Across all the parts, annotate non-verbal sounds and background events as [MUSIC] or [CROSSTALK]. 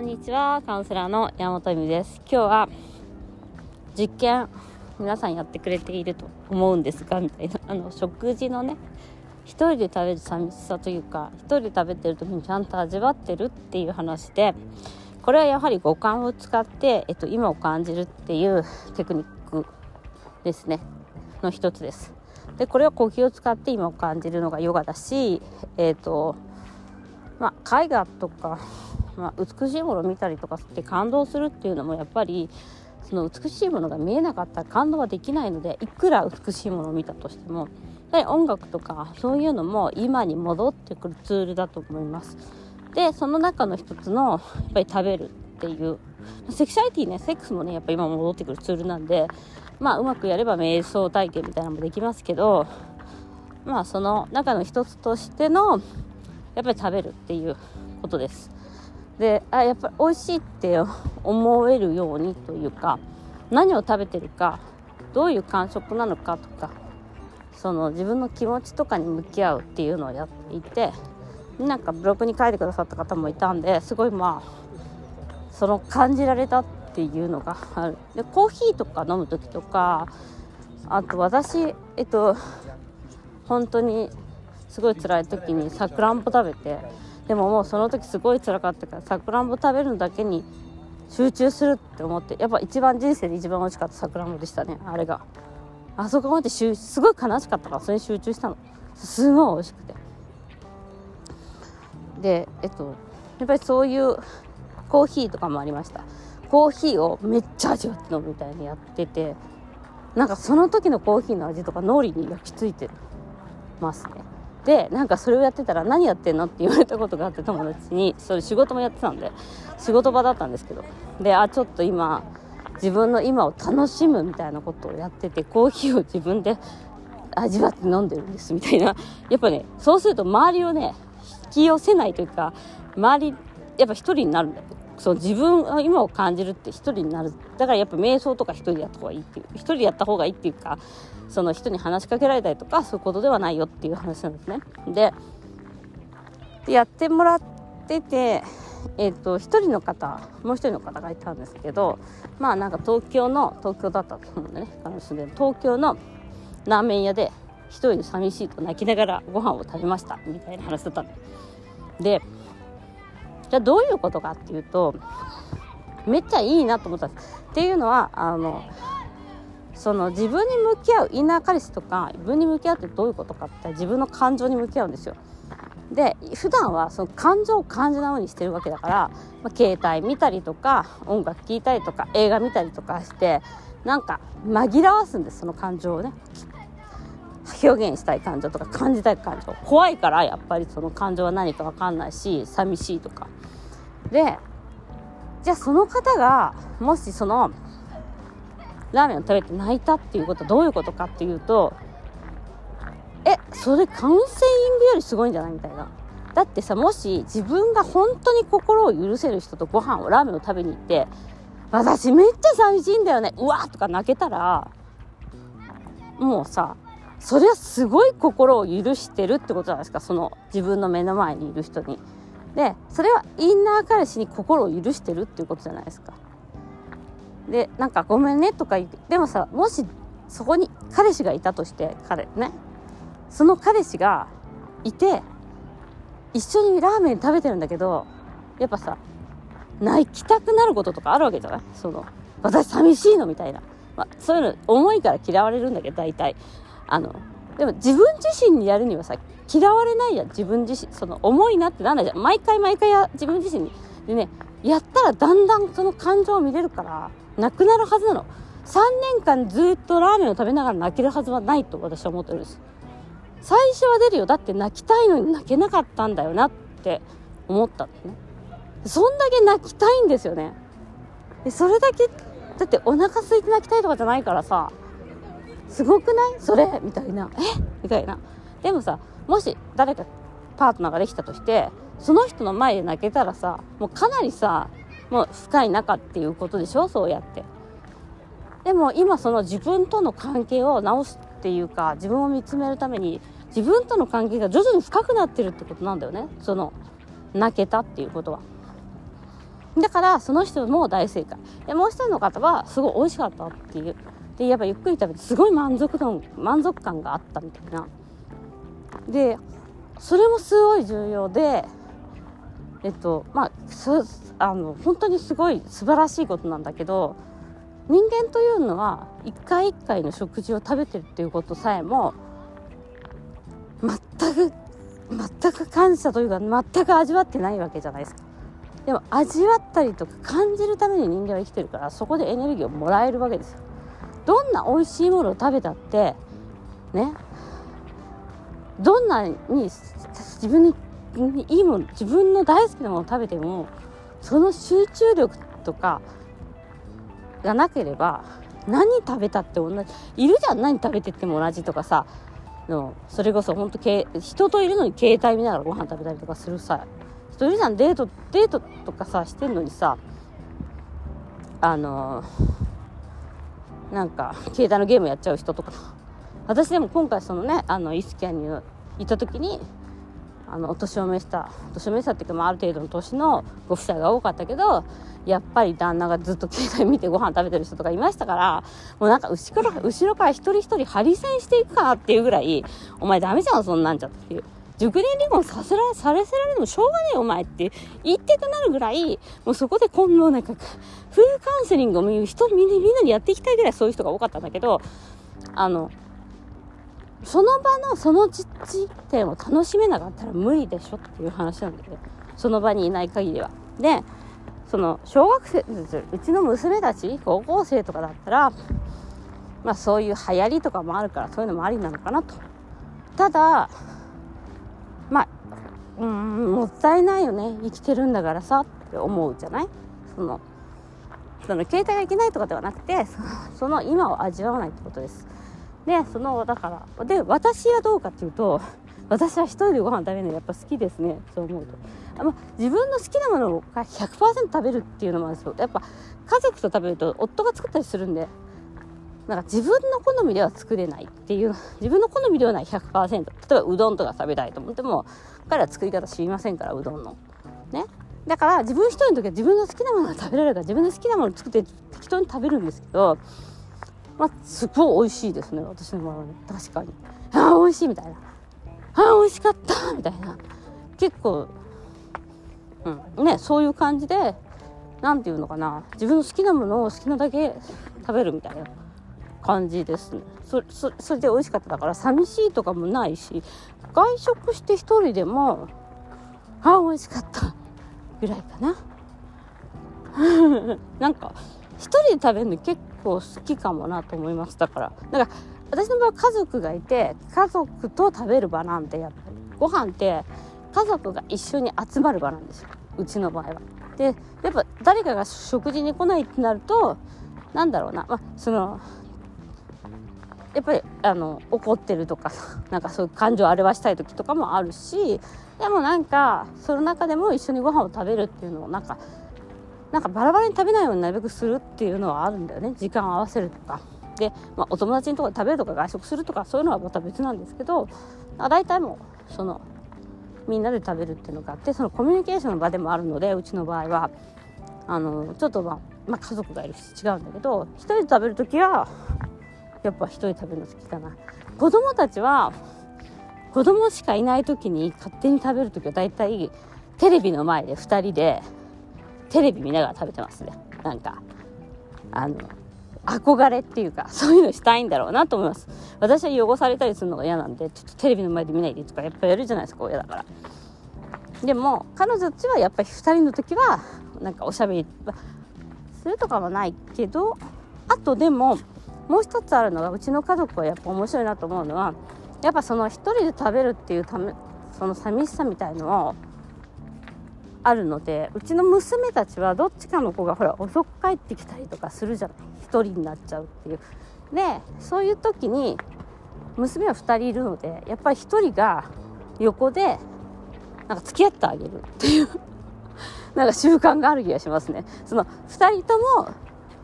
んにちはカウンセラーの山本由美です。今日は実験皆さんやってくれていると思うんですがみたいな [LAUGHS] あの食事のね一人で食べる寂しさというか一人で食べてる時にちゃんと味わってるっていう話でこれはやはり五感を使って、えっと、今を感じるっていうテクニックですね。の一つです。でこれは呼吸を使って今を感じるのがヨガだしえっ、とまあ、絵画とかまあ、美しいものを見たりとかして感動するっていうのもやっぱりその美しいものが見えなかったら感動はできないのでいくら美しいものを見たとしてもやはり音楽とかそういうのも今に戻ってくるツールだと思います。でその中の一つのやっぱり食べるっていうセクシャリティねセックスもねやっぱ今戻ってくるツールなんでまあうまくやれば瞑想体験みたいなのもできますけどまあその中の一つとしてのやっぱり食べるっていうことです。であやっぱり美味しいって思えるようにというか何を食べてるかどういう感触なのかとかその自分の気持ちとかに向き合うっていうのをやっていてなんかブログに書いてくださった方もいたんですごいまあその感じられたっていうのがある。でコーヒーとか飲む時とかあと私えっと本当にすごい辛い時にさくらんぼ食べてでももうその時すごい辛かったからさくらんぼ食べるだけに集中するって思ってやっぱ一番人生で一番美味しかったさくらんぼでしたねあれが。あそこまですごい悲しかったからそれに集中したの。すごい美味しくて。でえっとやっぱりそういうコーヒーとかもありました。コーヒーをめっちゃ味わって飲むみたいにやっててなんかその時のコーヒーの味とか脳裏に焼き付いてますね。でなんかそれをやってたら何やってんのって言われたことがあって友達に。それ仕事もやってたんで。仕事場だったんですけど。であちょっと今自分の今を楽しむみたいなことをやっててコーヒーを自分で味わって飲んでるんですみたいな。やっぱねそうすると周りをね引き寄せないというか周りやっぱ一人になるんだよ。そう自分今を感じるって一人になる。だからやっぱ瞑想とか一人でやった方がいいっていう一人でやった方がいいっていうかその人に話しかけられたりとかそういうことではないよっていう話なんですね。でやってもらっててえーと、1人の方もう1人の方がいたんですけどまあなんか東京の東京だったと思うんでね東京のラーメン屋で1人で寂しいと泣きながらご飯を食べましたみたいな話だったんで。でじゃあどういうことかっていうとめっちゃいいなと思ったんです。っていうのはあのその自分に向き合うインナーカリスとか自分に向き合うってどういうことかって自分の感情に向き合うんですよ。で普段はその感情を感じないようにしてるわけだから、まあ、携帯見たりとか音楽聴いたりとか映画見たりとかしてなんか紛らわすんですその感情をね。表現したい感情とか感じたい感情。怖いからやっぱりその感情は何か分かんないし寂しいとか。でじゃあその方がもしそのラーメンを食べて泣いたっていうことはどういうことかっていうとえそれカウンセリングよりすごいんじゃないみたいな。だってさもし自分が本当に心を許せる人とご飯をラーメンを食べに行って私めっちゃ寂しいんだよねうわーとか泣けたらもうさそれはすごい心を許してるってことじゃないですか。その自分の目の前にいる人に。でそれはインナー彼氏に心を許してるっていうことじゃないですか。でなんか「ごめんね」とか言うでもさもしそこに彼氏がいたとして彼ね。その彼氏がいて一緒にラーメン食べてるんだけどやっぱさ泣きたくなることとかあるわけじゃない？その私寂しいのみたいな、まあ、そういうの重いから嫌われるんだけど大体。あのでも自分自身にやるにはさ嫌われないや自分自身その重いなってなんだじゃん。毎回毎回や自分自身に。でねやったらだんだんその感情を見れるからなくなるはずなの。3年間ずっとラーメンを食べながら泣けるはずはないと私は思ってるんです。最初は出るよ。だって泣きたいのに泣けなかったんだよなって思ったんだね。そんだけ泣きたいんですよね。でそれだけだってお腹空いて泣きたいとかじゃないからさすごくない？それ？みたいな。え？みたいな。でもさもし誰かパートナーができたとしてその人の前で泣けたらさもうかなりさもう深い仲っていうことでしょ？そうやって。でも今その自分との関係を直すっていうか自分を見つめるために自分との関係が徐々に深くなってるってことなんだよね？その泣けたっていうことは。だからその人も大正解。でもう一人の方はすごい美味しかったっていう。でやっぱゆっくり食べてすごい満足度満足感があったみたいな。でそれもすごい重要でえっとまああの本当にすごい素晴らしいことなんだけど人間というのは一回一回の食事を食べてるっていうことさえも全く全く感謝というか全く味わってないわけじゃないですか。でも味わったりとか感じるために人間は生きてるからそこでエネルギーをもらえるわけですよ。どんな美味しいものを食べたってねどんなに自分にいいもの自分の大好きなものを食べてもその集中力とかがなければ何食べたって同じいるじゃん何食べてっても同じとかさのそれこそ本当人といるのに携帯見ながらご飯食べたりとかするさ人いるじゃんデートデートとかさしてんのにさあのなんか携帯のゲームやっちゃう人とか。私でも今回そのねあのイスキャンに行った時にあのお年を召したお年を召したっていうか、まあ、ある程度の年のご夫妻が多かったけどやっぱり旦那がずっと携帯見てご飯食べてる人とかいましたからもうなんか後ろ後ろから一人一人張り線していくかなっていうぐらいお前ダメじゃんそんなんじゃっていう。熟年離婚させらされせられるのしょうがねえお前って言ってくなるぐらいもうそこで今度なんかフルカウンセリングを人みんなみんなにやっていきたいぐらいそういう人が多かったんだけどあのその場のその実点を楽しめなかったら無理でしょっていう話なんだけどその場にいない限りは。でその小学生うちの娘たち高校生とかだったらまあそういう流行りとかもあるからそういうのもありなのかなとただまあうんもったいないよね。生きてるんだからさって思うじゃない？そのその携帯がいけないとかではなくてその今を味わわないってことです。でそのだからで私はどうかっていうと私は一人でご飯食べるのやっぱ好きですね。そう思うと。あ、ま自分の好きなものが100%食べるっていうのもあるんですよ。やっぱ家族と食べると夫が作ったりするんでなんか自分の好みでは作れないっていう自分の好みではない100%例えばうどんとか食べたいと思っても彼は作り方知りませんからうどんの。ね。だから自分一人の時は自分の好きなものが食べられるから自分の好きなものを作って適当に食べるんですけどまあすごい美味しいですね私の場合はね確かに。ああ美味しいみたいな。ああ美味しかったみたいな。結構うん。ねそういう感じで何て言うのかな。自分の好きなものを好きなだけ食べるみたいな。感じですね。そそそれで美味しかった。だから寂しいとかもないし外食して1人でもああ美味しかった。ぐらいかな。[LAUGHS] なんか1人で食べるの結構好きかもなと思います。だからだか私の場合家族がいて家族と食べる場なんでやっぱりご飯って家族が一緒に集まる場なんですよ。うちの場合は。でやっぱ誰かが食事に来ないってなるとなんだろうな、まあ、そのやっぱりあの怒ってるとかさ [LAUGHS] なんかそういう感情を表したい時とかもあるしでもなんかその中でも一緒にご飯を食べるっていうのをなんかなんかバラバラに食べないようになるべくするっていうのはあるんだよね。時間を合わせるとか。で、まあ、お友達のところで食べるとか外食するとかそういうのはまた別なんですけど大体もうそのみんなで食べるっていうのがあってそのコミュニケーションの場でもあるのでうちの場合は。あのちょっとまあ、まあ、家族がいるし違うんだけど1人で食べる時はやっぱ1人食べるの好きかな。子供たちは子供しかいない時に勝手に食べる時は大体テレビの前で2人でテレビ見ながら食べてますね。なんかあの憧れっていうかそういうのしたいんだろうなと思います。私は汚されたりするのが嫌なんでちょっとテレビの前で見ないでとかやっぱやるじゃないですか親だから。でも彼女たちはやっぱり2人の時はなんかおしゃべりするとかはないけどあとでももう一つあるのがうちの家族はやっぱ面白いなと思うのはやっぱその1人で食べるっていうためその寂しさみたいのをあるのでうちの娘たちはどっちかの子がほら遅く帰ってきたりとかするじゃない。1人になっちゃうっていう。でそういう時に娘は2人いるのでやっぱり1人が横でなんか付き合ってあげるっていうなんか習慣がある気がしますね。その2人とも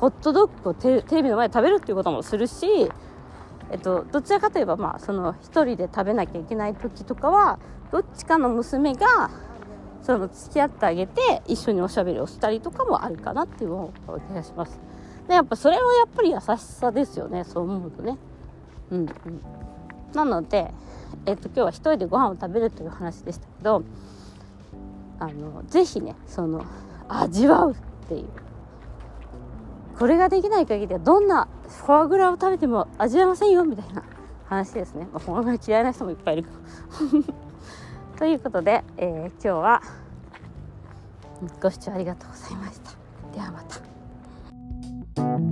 ホットドッグをテレビの前で食べるっていうこともするしえっと、どちらかといえば、まあ、その1人で食べなきゃいけない時とかはどっちかの娘がその付き合ってあげて一緒におしゃべりをしたりとかもあるかなっていう気がします。でやっぱそれはやっぱり優しさですよねそう思うとね。うんうん。なのでえっと今日は一人でご飯を食べるという話でしたけどあのぜひねその味わうっていう。これができない限りはどんなフォアグラを食べても味わえませんよみたいな話ですね、[LAUGHS] まあ、フォアグラ嫌いな人もいっぱいいるか [LAUGHS] ということで、えー、今日はご視聴ありがとうございました。ではまた。